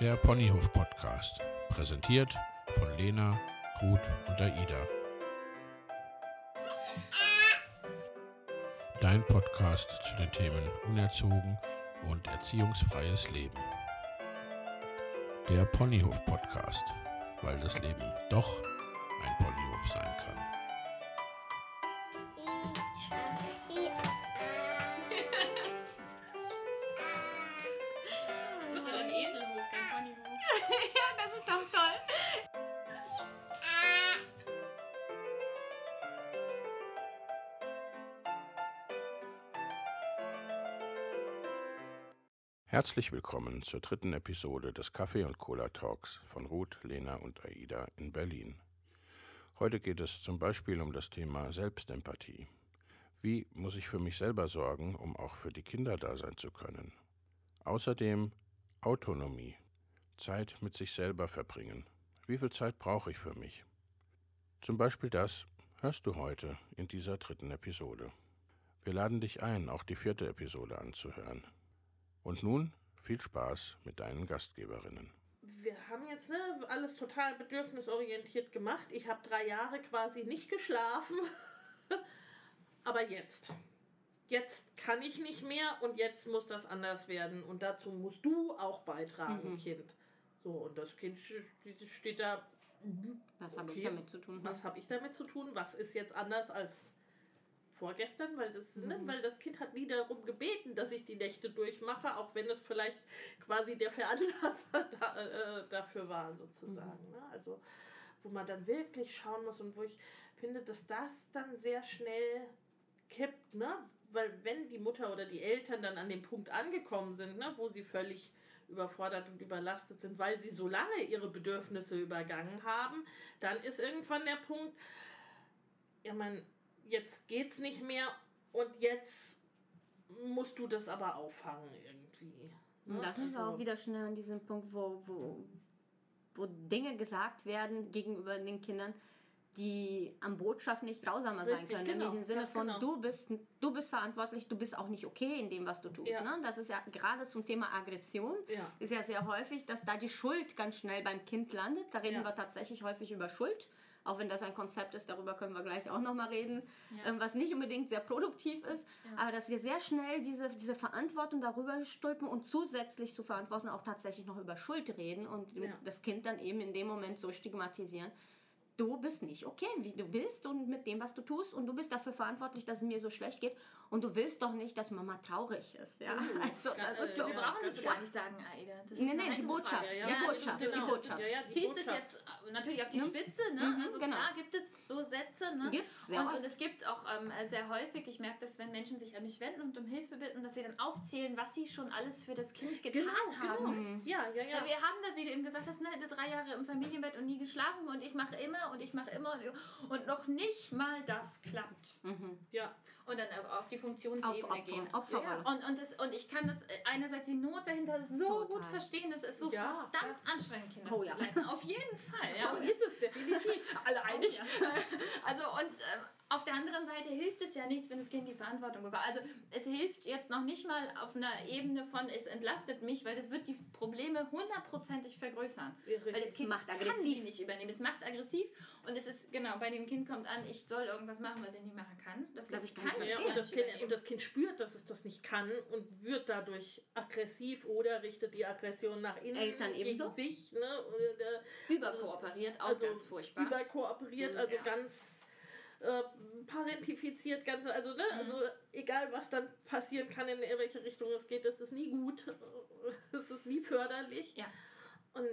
Der Ponyhof Podcast, präsentiert von Lena, Ruth und Aida. Dein Podcast zu den Themen Unerzogen und erziehungsfreies Leben. Der Ponyhof Podcast, weil das Leben doch ein Ponyhof sein kann. Herzlich willkommen zur dritten Episode des Kaffee und Cola Talks von Ruth, Lena und Aida in Berlin. Heute geht es zum Beispiel um das Thema Selbstempathie. Wie muss ich für mich selber sorgen, um auch für die Kinder da sein zu können? Außerdem Autonomie, Zeit mit sich selber verbringen. Wie viel Zeit brauche ich für mich? Zum Beispiel das hörst du heute in dieser dritten Episode. Wir laden dich ein, auch die vierte Episode anzuhören. Und nun viel Spaß mit deinen Gastgeberinnen. Wir haben jetzt ne, alles total bedürfnisorientiert gemacht. Ich habe drei Jahre quasi nicht geschlafen. Aber jetzt. Jetzt kann ich nicht mehr und jetzt muss das anders werden. Und dazu musst du auch beitragen, Kind. So, und das Kind st- steht da. Was habe ich okay, damit zu tun? Was habe ich damit zu tun? Was ist jetzt anders als vorgestern? Weil das, ne, weil das Kind hat nie darum gebeten, dass ich die Nächte durchmache, auch wenn es vielleicht quasi der Veranlasser da, äh, dafür war, sozusagen. Ne? Also, wo man dann wirklich schauen muss und wo ich finde, dass das dann sehr schnell kippt, ne? Weil wenn die Mutter oder die Eltern dann an dem Punkt angekommen sind, ne, wo sie völlig überfordert und überlastet sind, weil sie so lange ihre Bedürfnisse übergangen haben, dann ist irgendwann der Punkt, ja man, jetzt geht's nicht mehr und jetzt musst du das aber auffangen irgendwie. ne? Und da sind wir Also- auch wieder schnell an diesem Punkt, wo, wo, wo Dinge gesagt werden gegenüber den Kindern, die am Botschaft nicht grausamer sein Richtig, können. genau, Nämlich im Sinne von, genau. du, bist, du bist verantwortlich, du bist auch nicht okay in dem, was du tust. Ja. Ne? Das ist ja gerade zum Thema Aggression, Ja. ist ja sehr häufig, dass da die Schuld ganz schnell beim Kind landet. Da reden Ja. wir tatsächlich häufig über Schuld. Auch wenn das ein Konzept ist, darüber können wir gleich auch nochmal reden, ähm, was nicht unbedingt sehr produktiv ist. Aber dass wir sehr schnell diese, diese Verantwortung darüber stülpen und zusätzlich zur Verantwortung auch tatsächlich noch über Schuld reden und Ja. das Kind dann eben in dem Moment so stigmatisieren. Du bist nicht okay, wie du bist und mit dem, was du tust. Und du bist dafür verantwortlich, dass es mir so schlecht geht. Und du willst doch nicht, dass Mama traurig ist. Ja? Also, das ist so. Wir brauchen das gar nicht sagen, Aida. Das ist Nee, nee, die Haltungsfrage. Botschaft. ja. Die Ja, also Botschaft. du- Die genau. Botschaft. Ja, ja, die ziehst es Botschaft. jetzt äh, natürlich auf die Spitze, ne? Mhm, also genau. klar gibt es so Sätze, ne? Gibt's sehr und, und es gibt auch ähm, sehr häufig, ich merke das, wenn Menschen sich an mich wenden und um Hilfe bitten, dass sie dann aufzählen, was sie schon alles für das Kind getan Genau, haben. genau. Ja, ja, ja. Ja, wir haben da, wie du eben gesagt hast, ne, drei Jahre im Familienbett und nie geschlafen und ich mache immer und ich mache immer und, und noch nicht mal das klappt. ja. Und dann auf die Funktionsebene Auf Opfer- gehen. Opferrolle. Und, und, das, und ich kann das einerseits die Not dahinter so Total. gut verstehen. Das ist so Ja, verdammt anstrengend, Kinder Oh zu ja. Auf jeden Fall. Ja. So ist es definitiv. Alle einig? Also und äh, auf der anderen Seite hilft es ja nichts, wenn das Kind die Verantwortung bekommt. Also es hilft jetzt noch nicht mal auf einer Ebene von, es entlastet mich, weil das wird die Probleme hundertprozentig vergrößern. Richtig. Weil das Kind Macht kann aggressiv. sie nicht übernehmen. Es macht aggressiv und es ist, genau, bei dem Kind kommt an, ich soll irgendwas machen, was ich nicht machen kann. Das Was Kind ich gar nicht Ja, und, das kind, übernehmen. und das Kind spürt, dass es das nicht kann und wird dadurch aggressiv oder richtet die Aggression nach innen Eltern gegen ebenso? sich. Ne? Oder der, Überkooperiert, auch also ganz furchtbar. Überkooperiert, also Ja. ganz äh, parentifiziert, ganz, also, ne? Mhm. also egal was dann passieren kann, in welche Richtung es geht, das ist nie gut, es ist nie förderlich. ja. Und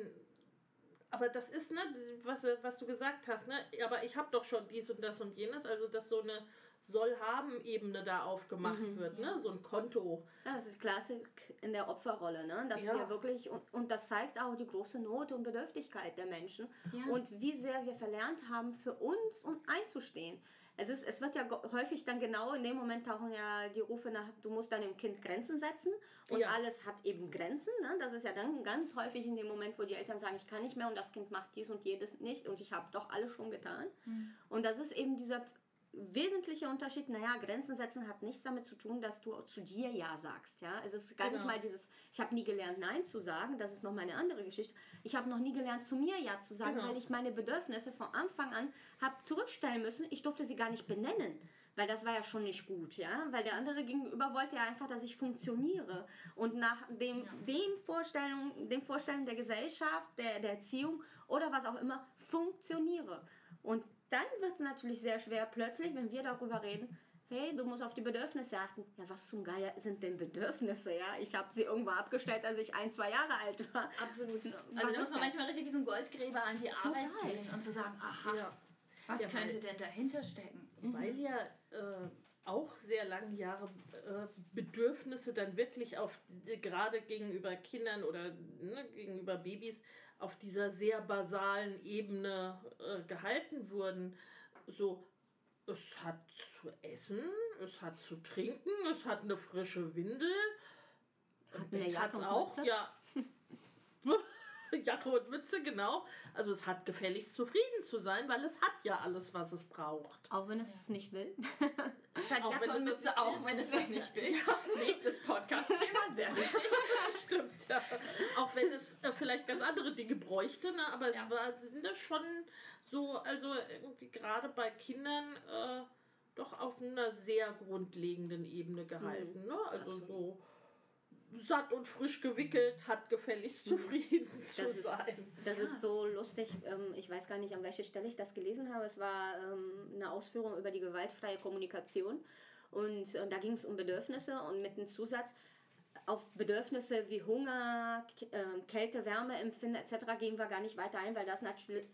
aber das ist, ne, was, was du gesagt hast, ne? Aber ich habe doch schon dies und das und jenes, also dass so eine Soll-Haben-Ebene da aufgemacht Mhm. wird, ne? So ein Konto. Das ist Klassik in der Opferrolle, ne? dass Ja. wir wirklich, und, und das zeigt auch die große Not und Bedürftigkeit der Menschen Ja. und wie sehr wir verlernt haben, für uns und einzustehen. Es, ist, es wird ja häufig dann genau in dem Moment tauchen ja die Rufe nach, du musst deinem Kind Grenzen setzen und Ja. alles hat eben Grenzen. Ne? Das ist ja dann ganz häufig in dem Moment, wo die Eltern sagen, ich kann nicht mehr und das Kind macht dies und jedes nicht und ich habe doch alles schon getan. Und das ist eben dieser wesentliche Unterschied, naja, Grenzen setzen hat nichts damit zu tun, dass du zu dir Ja sagst. Ja? Es ist gar Genau. nicht mal dieses, ich habe nie gelernt, Nein zu sagen, das ist noch meine andere Geschichte. Ich habe noch nie gelernt, zu mir Ja zu sagen, Genau. weil ich meine Bedürfnisse von Anfang an habe zurückstellen müssen. Ich durfte sie gar nicht benennen. Weil das war ja schon nicht gut, ja. Weil der andere gegenüber wollte ja einfach, dass ich funktioniere. Und nach dem, dem Vorstellung, dem Vorstellungen der Gesellschaft, der, der Erziehung oder was auch immer, funktioniere. Und dann wird es natürlich sehr schwer plötzlich, wenn wir darüber reden, hey, du musst auf die Bedürfnisse achten. Ja, was zum Geier sind denn Bedürfnisse, ja? Ich habe sie irgendwo abgestellt, als ich ein, zwei Jahre alt war. Absolut. Was Also da muss man das? manchmal richtig wie so ein Goldgräber an die Arbeit Total. gehen und zu sagen, aha, Ja. was Ja, weil- könnte denn dahinter stecken? Weil ja äh, auch sehr lange Jahre äh, Bedürfnisse dann wirklich auf, äh, gerade gegenüber Kindern oder ne, gegenüber Babys, auf dieser sehr basalen Ebene äh, gehalten wurden. So, es hat zu essen, es hat zu trinken, es hat eine frische Windel. Hat und auch, ja. Jacke und Mütze, genau. Also es hat gefälligst zufrieden zu sein, weil es hat ja alles, was es braucht. Auch wenn es es nicht will. Es hat Auch Jacke wenn und es Mütze das- auch, wenn es das nicht will. Nächstes Podcast-Thema, sehr wichtig. Stimmt, ja. Auch wenn es äh, vielleicht ganz andere Dinge bräuchte, ne? aber es Ja. war ne, schon so, also irgendwie gerade bei Kindern äh, doch auf einer sehr grundlegenden Ebene gehalten. Ne? Also so satt und frisch gewickelt, hat gefälligst zufrieden zu Das ist, sein. das ist so lustig. Ähm, Ich weiß gar nicht, an welcher Stelle ich das gelesen habe. Es war ähm, eine Ausführung über die gewaltfreie Kommunikation. Und äh, da ging es um Bedürfnisse und mit einem Zusatz auf Bedürfnisse wie Hunger, ähm, Kälte, Wärme, Empfinden etc. gehen wir gar nicht weiter ein, weil das natürlich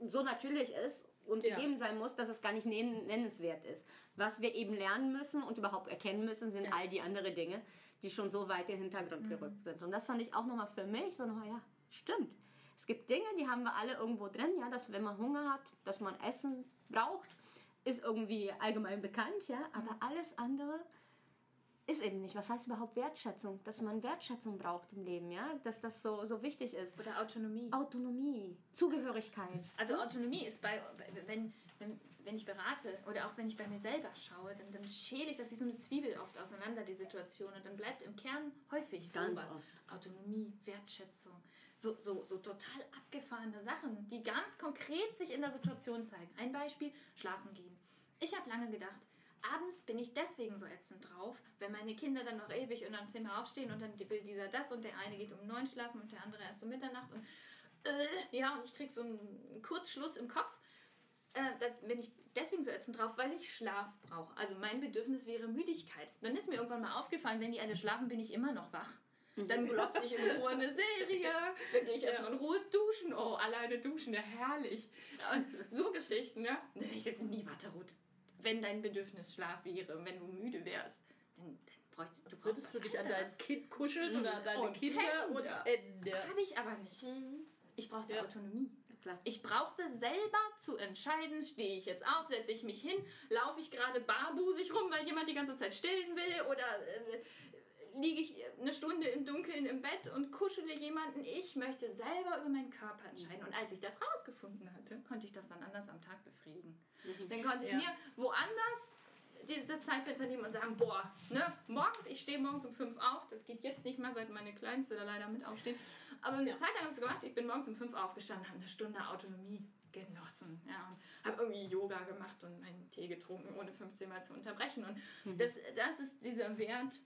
so natürlich ist und Ja. gegeben sein muss, dass es gar nicht nen- nennenswert ist. Was wir eben lernen müssen und überhaupt erkennen müssen, sind all die anderen Dinge, die schon so weit in den Hintergrund gerückt sind. Und das fand ich auch nochmal für mich so, nochmal, ja, stimmt. Es gibt Dinge, die haben wir alle irgendwo drin, ja, dass wenn man Hunger hat, dass man Essen braucht, ist irgendwie allgemein bekannt, ja, aber alles andere ist eben nicht. Was heißt überhaupt Wertschätzung? Dass man Wertschätzung braucht im Leben, ja, dass das so, so wichtig ist. Oder Autonomie. Autonomie, Zugehörigkeit. Also Autonomie ist bei, wenn, wenn, wenn ich berate oder auch wenn ich bei mir selber schaue, dann, dann schäle ich das wie so eine Zwiebel oft auseinander, die Situation. Und dann bleibt im Kern häufig Ganz sowas. oft. Autonomie, Wertschätzung, so, so, so total abgefahrene Sachen, die ganz konkret sich in der Situation zeigen. Ein Beispiel, schlafen gehen. Ich habe lange gedacht, abends bin ich deswegen so ätzend drauf, wenn meine Kinder dann noch ewig in einem Zimmer aufstehen und dann will dieser das und der eine geht um neun schlafen und der andere erst um Mitternacht und äh, ja, und ich krieg so einen Kurzschluss im Kopf. Äh, da bin ich deswegen so ätzend drauf, weil ich Schlaf brauche. Also mein Bedürfnis wäre Müdigkeit. Dann ist mir irgendwann mal aufgefallen, wenn die alle schlafen, bin ich immer noch wach. Dann glotze ich in Ruhe eine Serie, dann gehe ich erstmal in Ruhe duschen. Oh, alleine duschen, ja herrlich. Und so Geschichten, hätte ich jetzt nie, warte, Ruth, wenn dein Bedürfnis Schlaf wäre, wenn du müde wärst, dann, dann bräuchtest du Würdest du dich an dein. Kind kuscheln oder an deine Und Kinder pennen, und ja. Ja. Habe ich aber nicht. Ich brauchte Ja. Autonomie. Klar. Ich brauchte selber zu entscheiden, stehe ich jetzt auf, setze ich mich hin, laufe ich gerade barbusig rum, weil jemand die ganze Zeit stillen will oder äh, liege ich eine Stunde im Dunkeln im Bett und kuschele jemanden. Ich möchte selber über meinen Körper entscheiden. Und als ich das rausgefunden hatte, konnte ich das wann anders am Tag befriedigen. Dann konnte ich Ja. mir woanders dieses Zeitfenster nehmen und sagen, boah, ne, morgens, ich stehe morgens um fünf auf, das geht jetzt nicht mehr, seit meine Kleinste da leider mit aufsteht. Aber eine Zeit lang habe ich es gemacht, ich bin morgens um fünf aufgestanden, habe eine Stunde Autonomie genossen. Ja, habe irgendwie Yoga gemacht und meinen Tee getrunken, ohne 15 Mal zu unterbrechen. Und das, das ist dieser Wert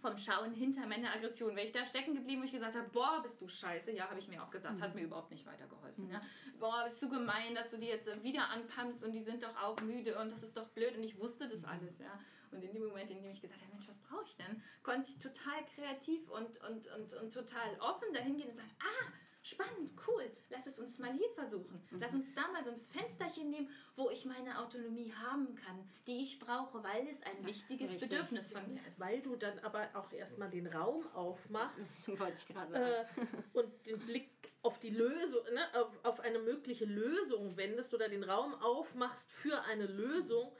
vom Schauen hinter meiner Aggression. Wäre ich da stecken geblieben, wo ich gesagt habe, boah, bist du scheiße. Ja, habe ich mir auch gesagt, hat mir überhaupt nicht weitergeholfen. Ja. Boah, bist du gemein, dass du die jetzt wieder anpumpst und die sind doch auch müde und das ist doch blöd. Und ich wusste das alles, ja. Und in dem Moment, in dem ich gesagt habe, Mensch, was brauche ich denn, konnte ich total kreativ und, und, und, und total offen dahin gehen und sagen, ah, spannend, cool, lass es uns mal hier versuchen. Lass uns da mal so ein Fensterchen nehmen, wo ich meine Autonomie haben kann, die ich brauche, weil es ein wichtiges richtig. Bedürfnis von mir ist. Weil du dann aber auch erstmal den Raum aufmachst Wollte ich gerade sagen. äh, und den Blick auf die Lösung, ne, auf, auf eine mögliche Lösung wendest oder den Raum aufmachst für eine Lösung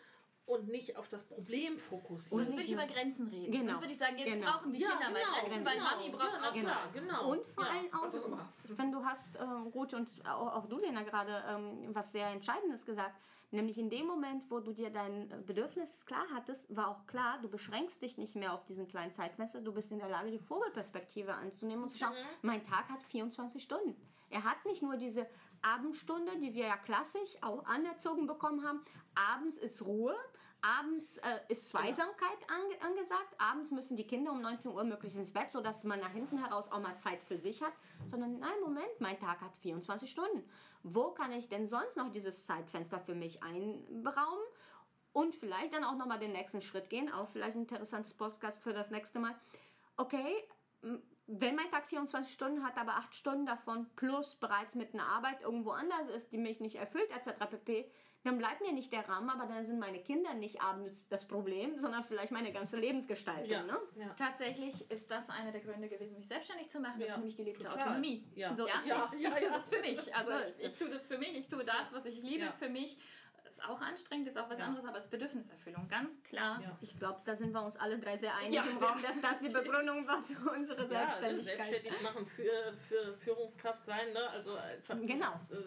und nicht auf das Problem fokussierst. Sonst nicht würde ich über Grenzen reden. Genau. Sonst würde ich sagen, jetzt Genau. brauchen die Ja, Kinder mal genau, Grenzen, weil genau. Mami braucht Ja, auch klar, mal. genau. Und vor Ja, allem auch, auch wenn du hast, ähm, Ruth und auch, auch du, Lena, gerade ähm, was sehr Entscheidendes gesagt, Nämlich in dem Moment, wo du dir dein Bedürfnis klar hattest, war auch klar, du beschränkst dich nicht mehr auf diesen kleinen Zeitfenster, du bist in der Lage, die Vogelperspektive anzunehmen und zu schauen, mein Tag hat 24 Stunden. Er hat nicht nur diese Abendstunde, die wir ja klassisch auch anerzogen bekommen haben. Abends ist Ruhe, abends äh, ist Zweisamkeit ange angesagt, abends müssen die Kinder um 19 Uhr möglichst ins Bett, sodass man nach hinten heraus auch mal Zeit für sich hat. Sondern nein, Moment, mein Tag hat 24 Stunden. Wo kann ich denn sonst noch dieses Zeitfenster für mich einberaumen? Und vielleicht dann auch nochmal den nächsten Schritt gehen, auch vielleicht ein interessantes Podcast für das nächste Mal. Okay, wenn mein Tag 24 Stunden hat, aber 8 Stunden davon plus bereits mit einer Arbeit irgendwo anders ist, die mich nicht erfüllt, etc. pp., dann bleibt mir nicht der Rahmen, aber dann sind meine Kinder nicht abends das Problem, sondern vielleicht meine ganze Lebensgestaltung. Ja. Ne? Ja. Tatsächlich ist das einer der Gründe gewesen, mich selbstständig zu machen. Das Ja, ist nämlich gelebte total. Autonomie. Ja. So, Ja, ich, ja, ich ja, tue ja. das für mich. Also ich, ich tue das für mich, ich tue das, was ich liebe, Ja. für mich. Ist auch anstrengend, ist auch was Ja. anderes, aber es ist Bedürfniserfüllung, ganz klar. Ja. Ich glaube, da sind wir uns alle drei sehr einig Ja, im Raum, dass das die Begründung war für unsere Ja, Selbstständigkeit. selbstständig machen, für, für Führungskraft sein, ne? Also einfach Genau. dieses, äh,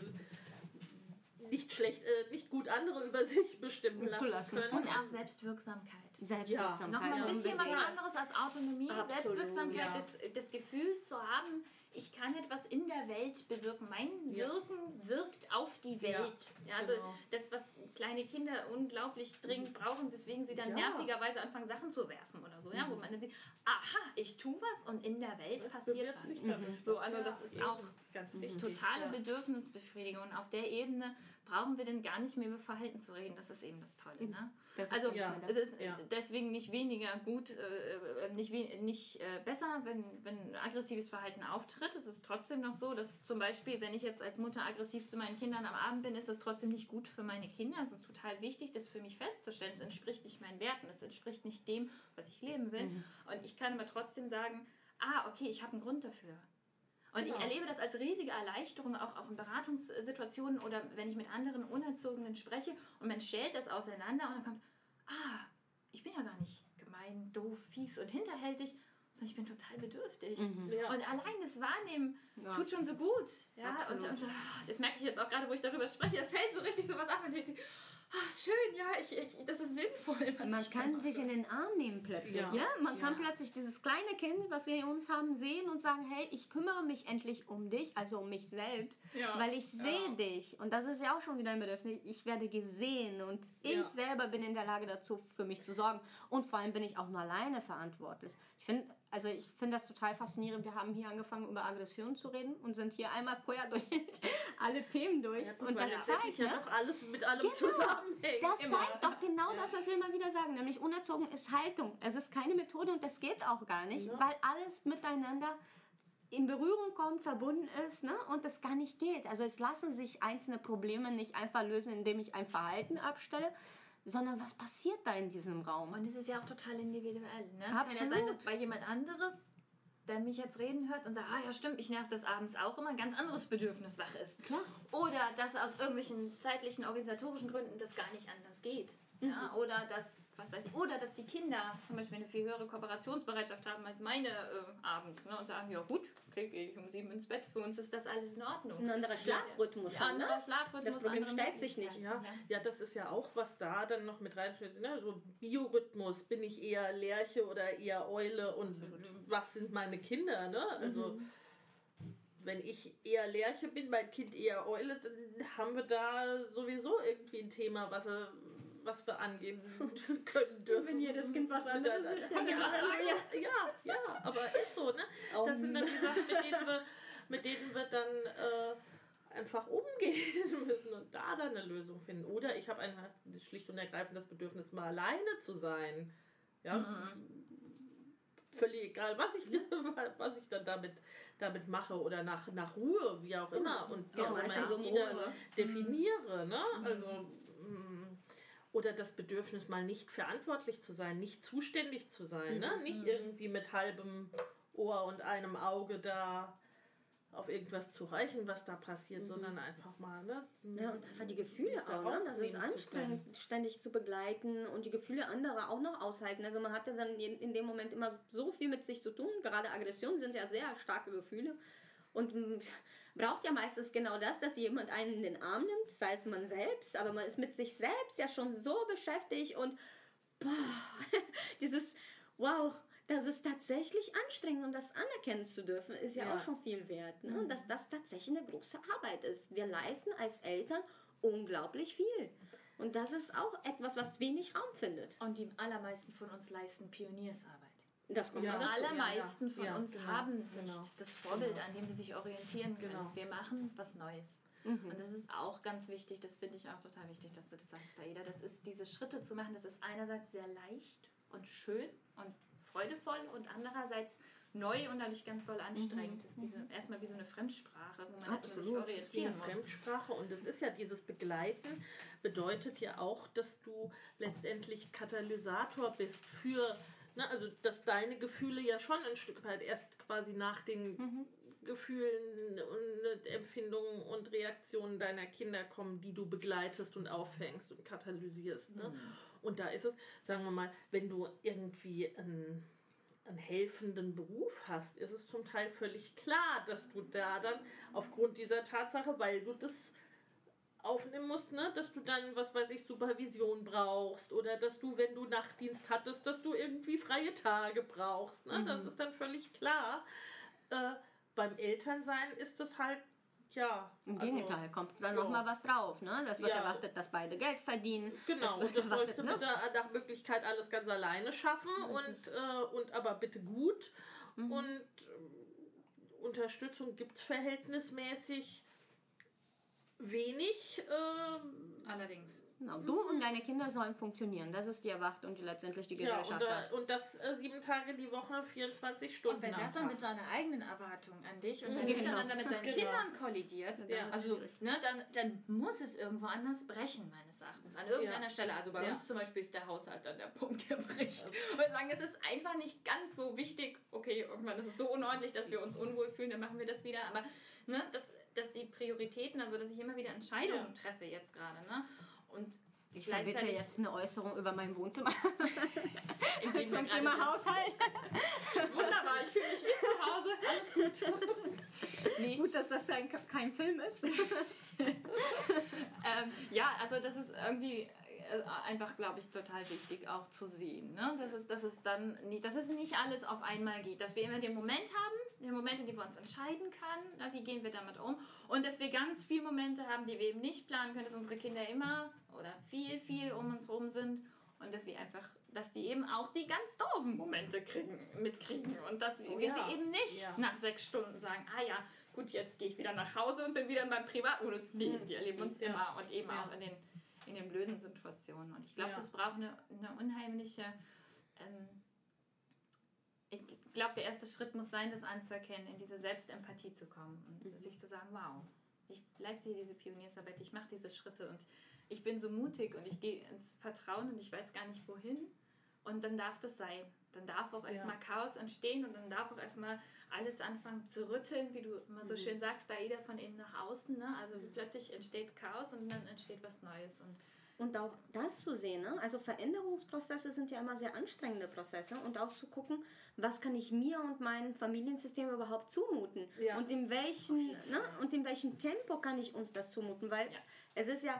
nicht schlecht, äh, nicht gut andere über sich bestimmen lassen, Zulassen. können. Und auch Selbstwirksamkeit. Selbstwirksamkeit. Nochmal ein Ja, bisschen was anderes als Autonomie, Absolut, Selbstwirksamkeit, ja. das, das Gefühl zu haben, ich kann etwas in der Welt bewirken. Mein Ja. Wirken wirkt auf die Welt. Ja, also genau. das, was kleine Kinder unglaublich dringend brauchen, weswegen sie dann Ja. nervigerweise anfangen, Sachen zu werfen oder so, ja, wo man dann sieht, aha, ich tue was und in der Welt passiert bewirkt was. sich dadurch So, also Ja, das ist auch ganz wichtig. totale ja. Bedürfnisbefriedigung. Und auf der Ebene brauchen wir dann gar nicht mehr über Verhalten zu reden. Das ist eben das Tolle. Ne? Das also Ja. es ist Ja. deswegen nicht weniger gut, äh, äh, nicht, we nicht äh, besser, wenn, wenn aggressives Verhalten auftritt. Es ist trotzdem noch so, dass zum Beispiel, wenn ich jetzt als Mutter aggressiv zu meinen Kindern am Abend bin, ist das trotzdem nicht gut für meine Kinder. Es ist total wichtig, das für mich festzustellen. Es entspricht nicht meinen Werten, es entspricht nicht dem, was ich leben will. Und ich kann aber trotzdem sagen, ah, okay, ich habe einen Grund dafür. Und ich Genau. erlebe das als riesige Erleichterung, auch, auch in Beratungssituationen oder wenn ich mit anderen Unerzogenen spreche und man stellt das auseinander und dann kommt, ah, ich bin ja gar nicht gemein, doof, fies und hinterhältig, sondern ich bin total bedürftig. Ja. Und allein das Wahrnehmen Ja. tut schon so gut. Ja? Und, Absolut. und ah, das merke ich jetzt auch gerade, wo ich darüber spreche, da fällt so richtig sowas ab und ich denke, ah, schön, ja, ich, ich, das ist sinnvoll. Man kann sich in den Arm nehmen plötzlich. Ja. Ja. Man kann Ja. plötzlich dieses kleine Kind, was wir in uns haben, sehen und sagen, hey, ich kümmere mich endlich um dich, also um mich selbst, Ja. weil ich sehe dich. Und das ist ja auch schon wieder ein Bedürfnis. Ich werde gesehen und ich selber bin in der Lage dazu, für mich zu sorgen. Und vor allem bin ich auch nur alleine verantwortlich. Ich finde, also ich finde das total faszinierend. Wir haben hier angefangen, über Aggression zu reden und sind hier einmal quer durch alle Themen durch. Ja, und das zeigt, ja ne? doch alles mit allem Genau. zusammenhängt. Das Immer. zeigt doch genau das, was wir immer wieder sagen, nämlich unerzogen ist Haltung. Es ist keine Methode und das geht auch gar nicht, weil alles miteinander in Berührung kommt, verbunden ist ne? und das gar nicht geht. Also es lassen sich einzelne Probleme nicht einfach lösen, indem ich ein Verhalten abstelle, sondern was passiert da in diesem Raum? Und es ist ja auch total individuell. Ne? Es kann ja Absolut. sein, dass bei jemand anderes, der mich jetzt reden hört und sagt, ah ja stimmt, ich nerv das abends auch immer, ein ganz anderes Bedürfnis wach ist. Klar. Oder dass aus irgendwelchen zeitlichen, organisatorischen Gründen das gar nicht anders geht. Ja? Oder dass, was weiß ich, oder dass die Kinder zum Beispiel eine viel höhere Kooperationsbereitschaft haben als meine äh, abends ne? und sagen, ja gut, okay, gehe ich um sieben ins Bett, für uns ist das alles in Ordnung. Ein anderer Schlafrhythmus Ja, schon, ne? anderer Schlafrhythmus, Das Problem stellt sich nicht. Möglichkeiten, Ja, ja, das ist ja auch, was da dann noch mit reinsteht. Ne? So Biorhythmus, bin ich eher Lerche oder eher Eule und was sind meine Kinder? Ne? Also, wenn ich eher Lerche bin, mein Kind eher Eule, dann haben wir da sowieso irgendwie ein Thema, was, was wir angehen können dürfen. Wenn jedes Kind was anderes ist, ja, Halleluja. ja, ja, aber ist so, ne? Das sind dann die Sachen, mit denen wir, mit denen wir dann äh, einfach umgehen müssen und da dann eine Lösung finden. Oder ich habe ein schlicht und ergreifend das Bedürfnis, mal alleine zu sein. Ja. Völlig egal, was ich, was ich dann damit, damit mache oder nach, nach Ruhe, wie auch immer. Und wie Ja, auch immer ich die dann Ruhe. definiere. Ne? Also, mm, oder das Bedürfnis, mal nicht verantwortlich zu sein, nicht zuständig zu sein, ne? nicht irgendwie mit halbem Ohr und einem Auge da auf irgendwas zu reichen, was da passiert, sondern einfach mal, ne? Ja, und einfach die Gefühle auch. Ne? Das ist rausnehmen zu anstrengend, ständig zu begleiten und die Gefühle anderer auch noch aushalten. Also man hatte dann in, in dem Moment immer so viel mit sich zu tun. Gerade Aggressionen sind ja sehr starke Gefühle. und braucht ja meistens genau das, dass jemand einen in den Arm nimmt, sei es man selbst, aber man ist mit sich selbst ja schon so beschäftigt und boah, dieses wow, das ist tatsächlich anstrengend und das anerkennen zu dürfen, ist ja, ja. auch schon viel wert. Ne? Mhm. Dass das tatsächlich eine große Arbeit ist. Wir leisten als Eltern unglaublich viel. Und das ist auch etwas, was wenig Raum findet. Und die allermeisten von uns leisten Pioniersarbeit. Das kommt ja. Die allermeisten ja, von uns genau, haben genau. nicht das Vorbild, genau. an dem sie sich orientieren können. Genau. Wir machen was Neues. Mhm. Und das ist auch ganz wichtig, das finde ich auch total wichtig, dass du das sagst, Aida. Das ist, diese Schritte zu machen, das ist einerseits sehr leicht und schön und freudevoll und andererseits neu und dadurch ganz doll anstrengend. Das ist wie so, mhm. erstmal wie so eine Fremdsprache, wo man Absolut, also sich orientieren ist wie eine Fremdsprache und es ist ja dieses Begleiten bedeutet ja auch, dass du letztendlich Katalysator bist für, ne, also dass deine Gefühle ja schon ein Stück weit erst quasi nach den mhm. Gefühlen und Empfindungen und Reaktionen deiner Kinder kommen, die du begleitest und auffängst und katalysierst. Ne? Mhm. Und da ist es, sagen wir mal, wenn du irgendwie ein einen helfenden Beruf hast, ist es zum Teil völlig klar, dass du da dann aufgrund dieser Tatsache, weil du das aufnehmen musst, ne, dass du dann, was weiß ich, Supervision brauchst oder dass du, wenn du Nachtdienst hattest, dass du irgendwie freie Tage brauchst. Ne? Mhm. Das ist dann völlig klar. Äh, beim Elternsein ist das halt ja. Im also, Gegenteil, kommt dann ja. nochmal was drauf. Ne? Das wird ja. erwartet, dass beide Geld verdienen. Genau, das erwartet, sollst du ne? bitte nach Möglichkeit alles ganz alleine schaffen und, äh, und aber bitte gut. Mhm. Und äh, Unterstützung gibt es verhältnismäßig wenig. Äh, Allerdings. Genau. Du und deine Kinder sollen funktionieren. Das ist die Erwartung, die letztendlich die Gesellschaft ja, und, hat. Und das äh, sieben Tage die Woche, 24 Stunden. Und wenn das dann mit seiner eigenen Erwartung an dich und mhm. dann genau. miteinander mit deinen genau. Kindern kollidiert, ja. also ne, dann, dann muss es irgendwo anders brechen, meines Erachtens. An irgendeiner ja. Stelle. Also bei ja. uns zum Beispiel ist der Haushalt dann der Punkt, der bricht. Und wir sagen, es ist einfach nicht ganz so wichtig. Okay, irgendwann ist es so unordentlich, dass wir uns unwohl fühlen, dann machen wir das wieder. Aber ne, das, dass die Prioritäten, also dass ich immer wieder Entscheidungen treffe jetzt gerade. Ne? Und ich verbitte jetzt eine Äußerung über mein Wohnzimmer. Zum Thema Haushalt. Wunderbar, ich fühle mich wie zu Hause. Alles gut. Nee. Gut, dass das ein, kein Film ist. ähm, ja, also das ist irgendwie einfach, glaube ich, total wichtig auch zu sehen. Ne? Dass, es, dass, es dann nicht, dass es nicht alles auf einmal geht. Dass wir immer den Moment haben, den Moment, in dem wir uns entscheiden können, na, wie gehen wir damit um. Und dass wir ganz viele Momente haben, die wir eben nicht planen können, dass unsere Kinder immer oder viel, viel um uns herum sind. Und dass wir einfach, dass die eben auch die ganz doofen Momente kriegen, mitkriegen. Und dass wir, oh, ja. wir sie eben nicht ja. nach sechs Stunden sagen, ah ja, gut, jetzt gehe ich wieder nach Hause und bin wieder in meinem Privatmodus. Nee, die erleben uns ja. immer und eben auch in den in den blöden Situationen. Und ich glaube, ja. das braucht eine, eine unheimliche. Ähm, ich glaube, der erste Schritt muss sein, das anzuerkennen, in diese Selbstempathie zu kommen und mhm. sich zu sagen, wow, ich leiste hier diese Pioniersarbeit, ich mache diese Schritte und ich bin so mutig und ich gehe ins Vertrauen und ich weiß gar nicht wohin. Und dann darf das sein. Dann darf auch erstmal ja. Chaos entstehen und dann darf auch erstmal alles anfangen zu rütteln, wie du immer so mhm. schön sagst, da jeder von innen nach außen. Ne? Also mhm. plötzlich entsteht Chaos und dann entsteht was Neues. Und und auch das zu sehen, ne? also Veränderungsprozesse sind ja immer sehr anstrengende Prozesse und auch zu gucken, was kann ich mir und meinem Familiensystem überhaupt zumuten ja. und in welchem ne? und in welchem Tempo kann ich uns das zumuten, weil ja. es ist ja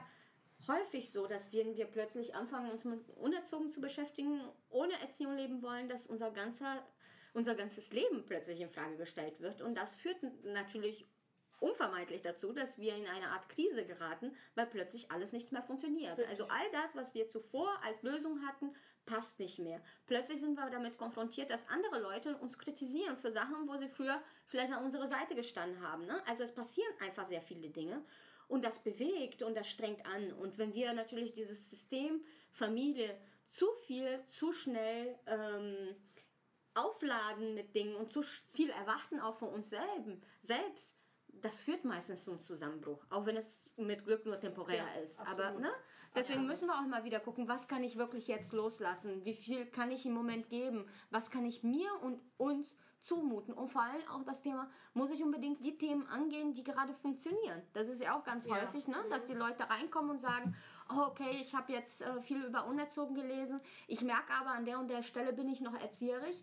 häufig so, dass wenn wir plötzlich anfangen, uns mit Unerzogen zu beschäftigen, ohne Erziehung leben wollen, dass unser ganzer unser ganzes Leben plötzlich in Frage gestellt wird. Und das führt natürlich unvermeidlich dazu, dass wir in eine Art Krise geraten, weil plötzlich alles nichts mehr funktioniert. Also all das, was wir zuvor als Lösung hatten, passt nicht mehr. Plötzlich sind wir damit konfrontiert, dass andere Leute uns kritisieren für Sachen, wo sie früher vielleicht an unserer Seite gestanden haben. Ne? Also es passieren einfach sehr viele Dinge und das bewegt und das strengt an. Und wenn wir natürlich dieses System Familie zu viel, zu schnell ähm, aufladen mit Dingen und zu viel erwarten auch von uns selbst, das führt meistens zum Zusammenbruch, auch wenn es mit Glück nur temporär ja, ist. Absolut. Aber ne, deswegen müssen wir auch mal wieder gucken, was kann ich wirklich jetzt loslassen? Wie viel kann ich im Moment geben? Was kann ich mir und uns zumuten? Und vor allem auch das Thema, muss ich unbedingt die Themen angehen, die gerade funktionieren? Das ist ja auch ganz ja. häufig, ne, dass die Leute reinkommen und sagen, oh, okay, ich habe jetzt äh, viel über Unerzogen gelesen, ich merke aber, an der und der Stelle bin ich noch erzieherisch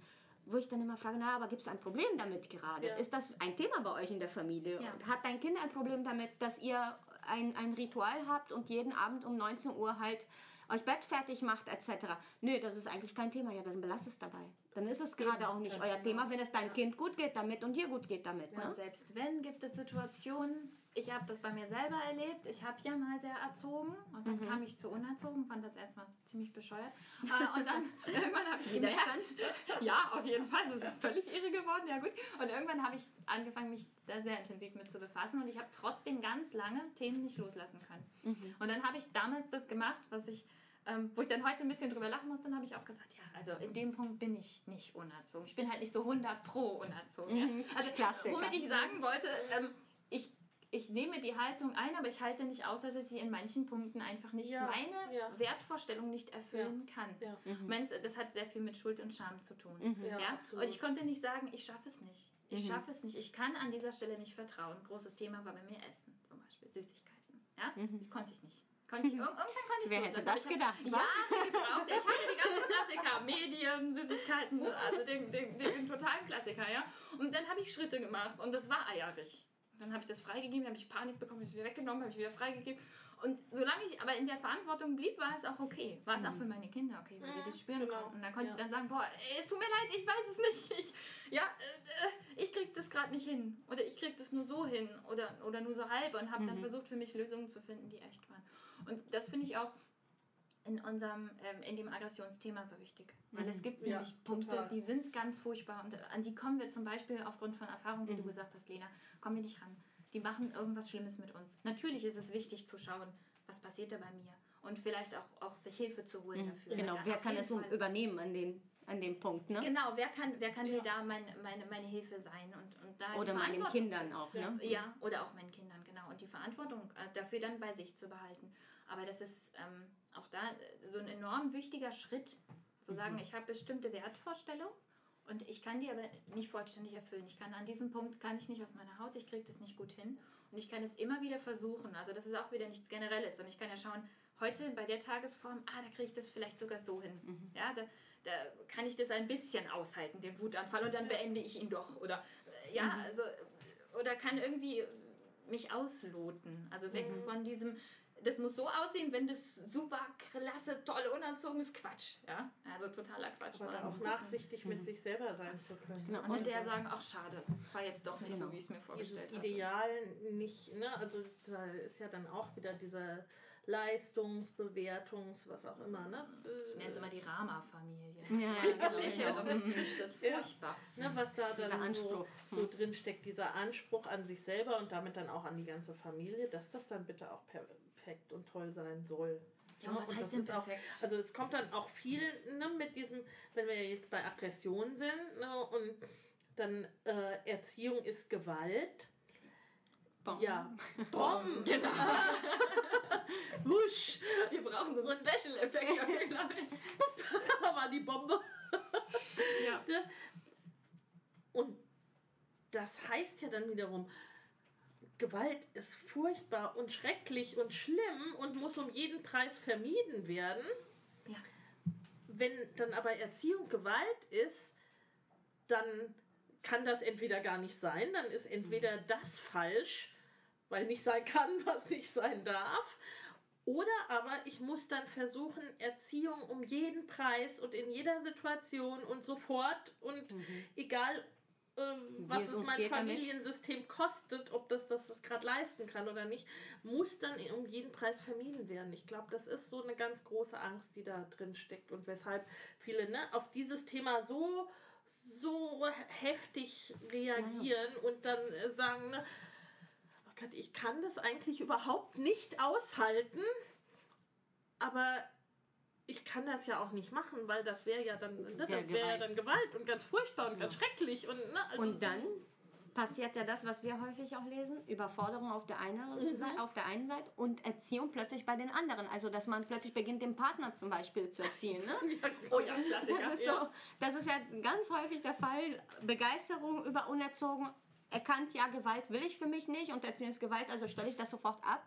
wo ich dann immer frage, na, aber gibt es ein Problem damit gerade? Ja. Ist das ein Thema bei euch in der Familie? Ja. Hat dein Kind ein Problem damit, dass ihr ein, ein Ritual habt und jeden Abend um 19 Uhr halt euch Bett fertig macht etc. Nö, das ist eigentlich kein Thema. Ja, dann belasst es dabei. Dann ist es gerade auch nicht euer Thema, wenn es deinem Kind gut geht damit und dir gut geht damit. Ne? Und selbst wenn, gibt es Situationen, ich habe das bei mir selber erlebt, ich habe ja mal sehr erzogen und dann kam ich zu unerzogen, fand das erstmal ziemlich bescheuert. Äh, und dann irgendwann habe ich gemerkt, ja, auf jeden Fall, es ist völlig irre geworden, ja gut. Und irgendwann habe ich angefangen, mich da sehr intensiv mit zu befassen und ich habe trotzdem ganz lange Themen nicht loslassen können. Und dann habe ich damals das gemacht, was ich ähm, wo ich dann heute ein bisschen drüber lachen muss, dann habe ich auch gesagt, ja, also in dem Punkt bin ich nicht unerzogen. Ich bin halt nicht so 100 pro unerzogen. Ja? Also Klassiker. womit ich sagen wollte, ähm, ich, ich nehme die Haltung ein, aber ich halte nicht aus, dass ich sie in manchen Punkten einfach nicht Ja, meine ja. Wertvorstellung nicht erfüllen kann. Meine, das- hat sehr viel mit Schuld und Scham zu tun. Ja, Ja? Und ich konnte nicht sagen, ich schaffe es nicht. Ich schaffe es nicht. Ich kann an dieser Stelle nicht vertrauen. Großes Thema war bei mir Essen, zum Beispiel Süßigkeiten. Ja? Ich konnte ich nicht. Konnte ich, irg- irgendwann konnte ich Wer loslassen. hätte das ich gedacht, wa? Jahre gebraucht. Ich hatte die ganzen Klassiker, Medien, Süßigkeiten, also den, den, den totalen Klassiker, ja. Und dann habe ich Schritte gemacht und das war eierig. Dann habe ich das freigegeben, dann habe ich Panik bekommen, habe ich es wieder weggenommen, habe ich wieder freigegeben. Und solange ich aber in der Verantwortung blieb, war es auch okay. War es auch für meine Kinder okay, weil die das spüren genau. konnten. Und dann konnte Ja. ich dann sagen, boah, es tut mir leid, ich weiß es nicht. Ich, ja, äh, äh, ich krieg das gerade nicht hin. Oder ich krieg das nur so hin. Oder, oder nur so halb. Und habe dann versucht, für mich Lösungen zu finden, die echt waren. Und das finde ich auch in unserem, ähm, in dem Aggressionsthema so wichtig. Weil es gibt Ja, nämlich Punkte, total. die sind ganz furchtbar und an die kommen wir zum Beispiel aufgrund von Erfahrungen, wie du gesagt hast, Lena, kommen wir nicht ran. Die machen irgendwas Schlimmes mit uns. Natürlich ist es wichtig zu schauen, was passiert da bei mir und vielleicht auch, auch sich Hilfe zu holen dafür. Genau, Ja, wer kann es Fall. übernehmen an, den, an dem Punkt, ne? Genau, wer kann, wer kann mir da mein, meine, meine Hilfe sein und, und da Oder meinen Kindern auch, ne? ja, oder auch meinen Kindern, genau. Und die Verantwortung äh, dafür dann bei sich zu behalten. Aber das ist ähm, auch da äh, so ein enorm wichtiger Schritt, zu Mhm. sagen, ich habe bestimmte Wertvorstellungen und ich kann die aber nicht vollständig erfüllen. Ich kann an diesem Punkt, kann ich nicht aus meiner Haut, ich kriege das nicht gut hin. Und ich kann es immer wieder versuchen. Also das ist auch wieder nichts Generelles. Und ich kann ja schauen, heute bei der Tagesform, ah, da kriege ich das vielleicht sogar so hin. Mhm. Ja, da, da kann ich das ein bisschen aushalten, den Wutanfall, und dann beende ich ihn doch. Oder ja, Mhm. also oder kann irgendwie mich ausloten. Also weg Mhm. von diesem, das muss so aussehen, wenn das super klasse, toll unerzogen ist, Quatsch. Ja, also totaler Quatsch. Aber dann auch nachsichtig mit sich selber sein zu können. Genau. Und hinterher sagen, ach schade, war jetzt doch nicht Genau. so, wie ich es mir vorgestellt Dieses hatte. Ideal nicht, ne? Also da ist ja dann auch wieder dieser Leistungs-, Bewertungs-, was auch immer, ne? Ich nenne es immer die Rama-Familie. Ja, Ja, genau. lächelt und das ist Ja. furchtbar. ne, was da dann so, so drin steckt, dieser Anspruch an sich selber und damit dann auch an die ganze Familie, dass das dann bitte auch perfekt und toll sein soll. Ja, und was das heißt denn ist auch, perfekt? also es kommt dann auch viel ne, mit diesem, wenn wir jetzt bei Aggression sind ne, und dann äh, Erziehung ist Gewalt. Bom. Ja, Bom, genau. Wusch, Wir brauchen so einen Special-Effekt dafür, glaube ich. war die Bombe. Ja. Ne? Und das heißt ja dann wiederum, Gewalt ist furchtbar und schrecklich und schlimm und muss um jeden Preis vermieden werden. Ja. Wenn dann aber Erziehung Gewalt ist, dann kann das entweder gar nicht sein, dann ist entweder das falsch, weil nicht sein kann, was nicht sein darf, oder aber ich muss dann versuchen, Erziehung um jeden Preis und in jeder Situation und sofort und egal, äh, was es mein geht damit. Familiensystem kostet, ob das das, das gerade leisten kann oder nicht, muss dann um jeden Preis vermieden werden. Ich glaube, das ist so eine ganz große Angst, die da drin steckt und weshalb viele ne, auf dieses Thema so so heftig reagieren und dann äh, sagen, ne, Gott, ich kann das eigentlich überhaupt nicht aushalten, aber ich kann das ja auch nicht machen, weil das wäre ja dann, ne, das wäre ja Gewalt. dann Gewalt und ganz furchtbar und ganz schrecklich und ne, also Und dann passiert ja das, was wir häufig auch lesen, Überforderung auf der, einen Seite, auf der einen Seite und Erziehung plötzlich bei den anderen. Also, dass man plötzlich beginnt, den Partner zum Beispiel zu erziehen. Ne? Oh ja, Klassiker. Das ist, so, das ist ja ganz häufig der Fall. Begeisterung über unerzogen, erkannt, ja, Gewalt will ich für mich nicht und Erziehungsgewalt, also stelle ich das sofort ab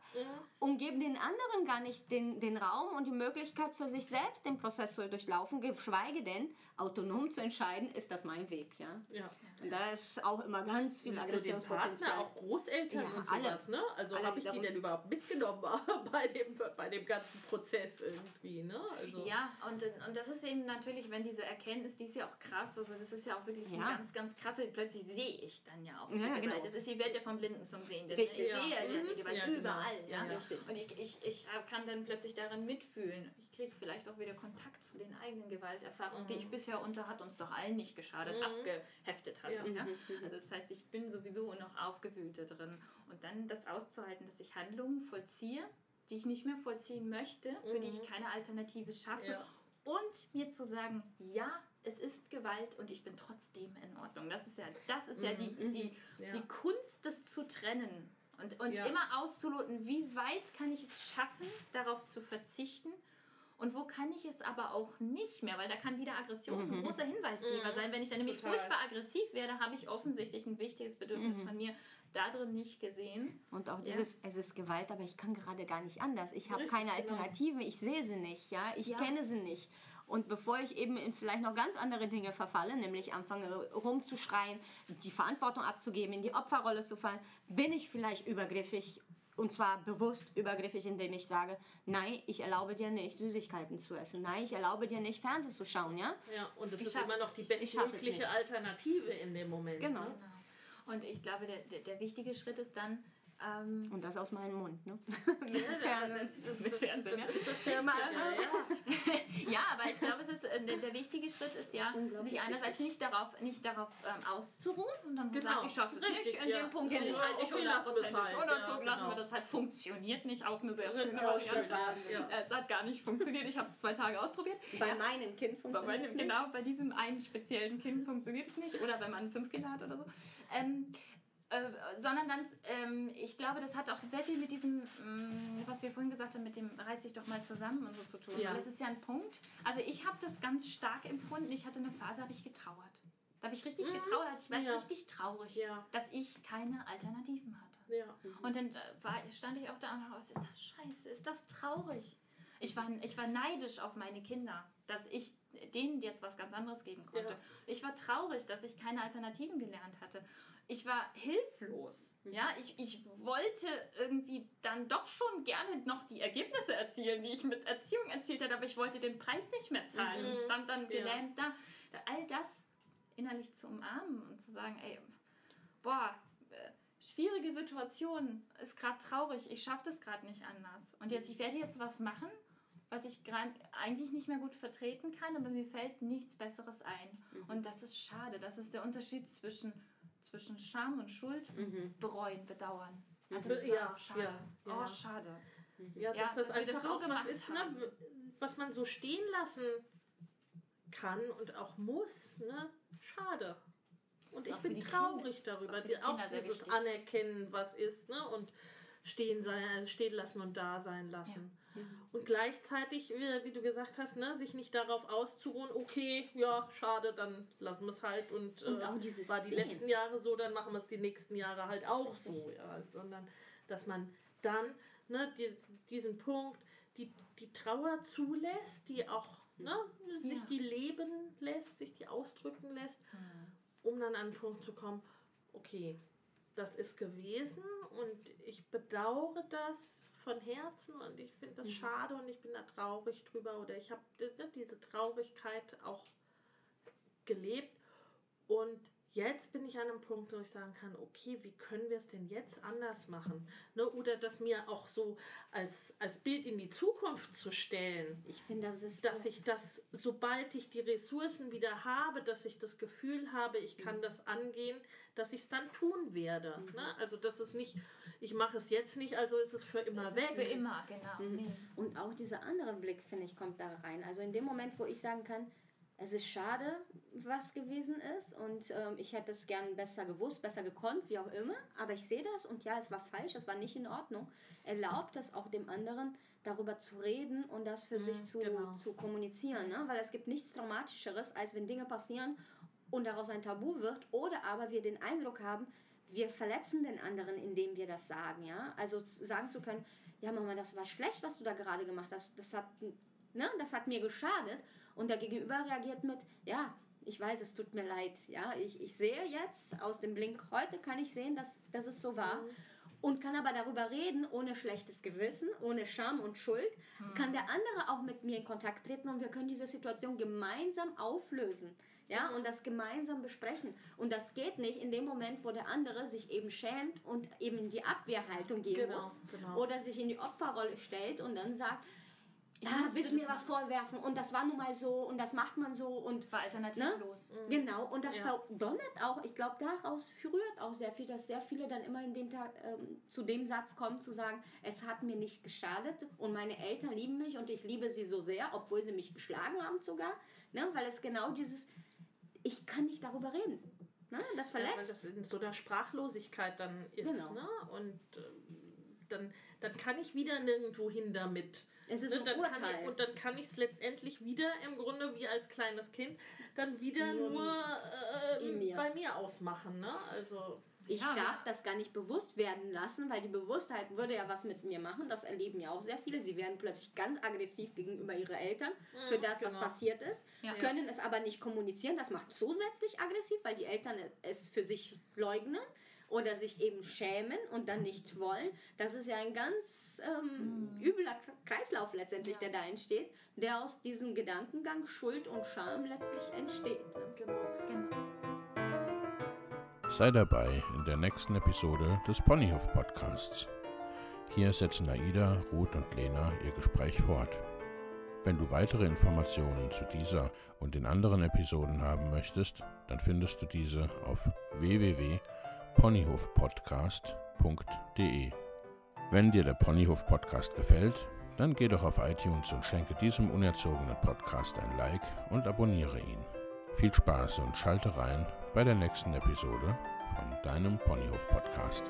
und geben den anderen gar nicht den, den Raum und die Möglichkeit für sich selbst den Prozess zu durchlaufen, geschweige denn autonom zu entscheiden, ist das mein Weg, ja. Ja. Und da ist auch immer ganz viel Aggressionspotenzial. Partner, auch Großeltern Ja, und alle. sowas, ne? Also Alle, habe ich die denn überhaupt mitgenommen bei dem, bei dem ganzen Prozess irgendwie, ne? Also, Ja, und, und das ist eben natürlich, wenn diese Erkenntnis, die ist ja auch krass, also das ist ja auch wirklich Ja. eine ganz, ganz krasse, plötzlich sehe ich dann ja auch Ja, Gewalt. genau. Das ist die Welt ja vom Blinden zum Sehenden. Richtig. Ich Ja. sehe ja Mhm. die Gewalt Ja, genau. überall. Ja? Ja. Richtig. Und ich, ich, ich kann dann plötzlich darin mitfühlen. Ich kriege vielleicht auch wieder Kontakt zu den eigenen Gewalterfahrungen, die ich bisher unter hat uns doch allen nicht geschadet, Mhm. abgeheftet hatte. Ja. Ja. Also das heißt, ich bin sowieso noch aufgewühlt da drin. Und dann das auszuhalten, dass ich Handlungen vollziehe, die ich nicht mehr vollziehen möchte, für die ich keine Alternative schaffe. Mhm. Und mir zu sagen, ja, es ist Gewalt und ich bin trotzdem in Ordnung. Das ist ja, das ist ja die, die, Mhm. Ja. die Kunst, das zu trennen. Und, und Ja. immer auszuloten, wie weit kann ich es schaffen, darauf zu verzichten und wo kann ich es aber auch nicht mehr, weil da kann wieder Aggression ein großer Hinweisgeber sein. Wenn ich dann nämlich Mhm. Total. furchtbar aggressiv werde, habe ich offensichtlich ein wichtiges Bedürfnis Mhm. von mir da drin nicht gesehen. Und auch Ja. dieses, es ist Gewalt, aber ich kann gerade gar nicht anders. Ich habe keine genau. Alternative, ich sehe sie nicht, ja, ich Ja. kenne sie nicht. Und bevor ich eben in vielleicht noch ganz andere Dinge verfalle, nämlich anfange rumzuschreien, die Verantwortung abzugeben, in die Opferrolle zu fallen, bin ich vielleicht übergriffig und zwar bewusst übergriffig, indem ich sage, nein, ich erlaube dir nicht, Süßigkeiten zu essen. Nein, ich erlaube dir nicht, Fernsehen zu schauen, ja? Ja, und das Ich ist immer noch die bestmögliche. Alternative in dem Moment. Genau. Ne? Genau. Und ich glaube, der, der, der wichtige Schritt ist dann, ähm, Und das aus meinem Mund, ne? Ja, das, das, das, Fernsehen, das ja. ist das Wichtige, ja. ja, aber ich glaube, es ist, äh, der, der wichtige Schritt ist ja, sich einerseits nicht darauf, nicht darauf ähm, auszuruhen und dann zu Genau. sagen, ich schaffe es Richtig, nicht, in ja. dem Punkt bin ich Genau. halt nicht Okay, lassen wir es 100% halt. oder Ja, so, lassen genau. wir das halt, funktioniert nicht, auch eine sehr schöne Variante. schön, ja. Äh, Es hat gar nicht funktioniert, ich habe es zwei Tage ausprobiert. Bei meinem Kind funktioniert es nicht. genau, bei diesem einen speziellen Kind funktioniert es nicht. Oder wenn man fünf Kinder hat oder so. Ähm, äh, sondern dann, ähm, ich glaube, das hat auch sehr viel mit diesem, ähm, was wir vorhin gesagt haben, mit dem reiß dich doch mal zusammen und so zu tun. Ja. Weil es ist ja ein Punkt. Also ich habe das ganz stark empfunden. Ich hatte eine Phase, habe ich getrauert. Da habe ich richtig getrauert. Ich war Mhm. Ja. richtig traurig, Ja. dass ich keine Alternativen hatte. Ja. Und dann war, stand ich auch da und dachte, ist das scheiße, ist das traurig? Ich war, ich war neidisch auf meine Kinder, dass ich denen jetzt was ganz anderes geben konnte. Ja. Ich war traurig, dass ich keine Alternativen gelernt hatte. Ich war hilflos. Ja, ich, ich wollte irgendwie dann doch schon gerne noch die Ergebnisse erzielen, die ich mit Erziehung erzielt hatte, aber ich wollte den Preis nicht mehr zahlen. Mhm. Und stand dann Ja. gelähmt da. All das innerlich zu umarmen und zu sagen, ey, boah, äh, schwierige Situation, ist gerade traurig, ich schaffe das gerade nicht anders. Und jetzt, ich werde jetzt was machen, was ich gerade eigentlich nicht mehr gut vertreten kann, aber mir fällt nichts Besseres ein. Und das ist schade. Das ist der Unterschied zwischen, zwischen Scham und Schuld, bereuen, bedauern. Also das ist Ja, auch schade. ja, Oh, ja. schade. Ja, Ja, dass das dass wir das einfach so auch was gemacht ist, ne, was man so stehen lassen kann und auch muss. Ne? Schade. Und ich bin traurig Kinder- darüber. auch auch dieses wichtig. Anerkennen, was ist, ne? Und stehen sein, also stehen lassen und da sein lassen. Und gleichzeitig, wie, wie du gesagt hast, ne, sich nicht darauf auszuruhen, okay, ja, schade, dann lassen wir es halt und, Und äh, war die letzten Jahre so, dann machen wir es die nächsten Jahre halt auch so, ja, sondern dass man dann ne, die, diesen Punkt, die, die Trauer zulässt, die auch ne, sich Ja. die leben lässt, sich die ausdrücken lässt, um dann an den Punkt zu kommen, okay, das ist gewesen und ich bedauere das von Herzen und ich finde das schade und ich bin da traurig drüber oder ich habe diese Traurigkeit auch gelebt. Und jetzt bin ich an einem Punkt, wo ich sagen kann, okay, wie können wir es denn jetzt anders machen? Ne? Oder das mir auch so als, als Bild in die Zukunft zu stellen, Ich finde, das ist dass ich das, sobald ich die Ressourcen wieder habe, dass ich das Gefühl habe, ich kann das angehen, dass ich es dann tun werde. Ne? Also das ist nicht, ich mache es jetzt nicht, also ist es für immer Das weg. ist für immer, genau. Nee. Und auch dieser andere Blick, finde ich, kommt da rein. Also in dem Moment, wo ich sagen kann, es ist schade, was gewesen ist und ähm, ich hätte es gern besser gewusst, besser gekonnt, wie auch immer, aber ich sehe das und ja, es war falsch, es war nicht in Ordnung. Erlaubt es auch dem anderen, darüber zu reden und das für sich zu, genau. zu kommunizieren. Ne? Weil es gibt nichts Traumatischeres, als wenn Dinge passieren und daraus ein Tabu wird oder aber wir den Eindruck haben, wir verletzen den anderen, indem wir das sagen, ja. Also sagen zu können, ja Mama, das war schlecht, was du da gerade gemacht hast. Das hat, ne, das hat mir geschadet. Und der Gegenüber reagiert mit, ja, ich weiß, es tut mir leid. Ja, ich, ich sehe jetzt aus dem Blink heute kann ich sehen, dass, dass es so war. Mhm. Und kann aber darüber reden, ohne schlechtes Gewissen, ohne Scham und Schuld, mhm. kann der andere auch mit mir in Kontakt treten und wir können diese Situation gemeinsam auflösen ja, und das gemeinsam besprechen. Und das geht nicht in dem Moment, wo der andere sich eben schämt und eben in die Abwehrhaltung gehen genau, muss genau. oder sich in die Opferrolle stellt und dann sagt, ja, willst du mir was vorwerfen und das war nun mal so und das macht man so und es war alternativlos. Ne? Mhm. Genau und das ja. verdonnert auch, ich glaube daraus rührt auch sehr viel, dass sehr viele dann immer in dem Tag ähm, zu dem Satz kommen zu sagen, es hat mir nicht geschadet und meine Eltern lieben mich und ich liebe sie so sehr, obwohl sie mich geschlagen haben sogar, ne? weil es genau dieses ich kann nicht darüber reden. Ne? Das verletzt. Ja, weil das in so einer Sprachlosigkeit dann ist. Genau. Ne? Und äh, dann, dann kann ich wieder nirgendwo hin damit. Es ist ne? dann ein Urteil. Ich, und dann kann ich es letztendlich wieder im Grunde wie als kleines Kind dann wieder nur, nur äh, mir. bei mir ausmachen. Ne? Also ich ja. darf das gar nicht bewusst werden lassen, weil die Bewusstheit würde ja was mit mir machen. Das erleben ja auch sehr viele. Sie werden plötzlich ganz aggressiv gegenüber ihren Eltern für das, genau. was passiert ist, ja. können es aber nicht kommunizieren. Das macht zusätzlich aggressiv, weil die Eltern es für sich leugnen oder sich eben schämen und dann nicht wollen. Das ist ja ein ganz ähm, mhm. übler Kreislauf letztendlich, ja. der da entsteht, der aus diesem Gedankengang Schuld und Scham letztlich entsteht. Genau. genau. Sei dabei in der nächsten Episode des Ponyhof Podcasts. Hier setzen Aida, Ruth und Lena ihr Gespräch fort. Wenn du weitere Informationen zu dieser und den anderen Episoden haben möchtest, dann findest du diese auf www.ponyhofpodcast.de. Wenn dir der Ponyhof Podcast gefällt, dann geh doch auf iTunes und schenke diesem unerzogenen Podcast ein Like und abonniere ihn. Viel Spaß und schalte rein bei der nächsten Episode von deinem Ponyhof Podcast.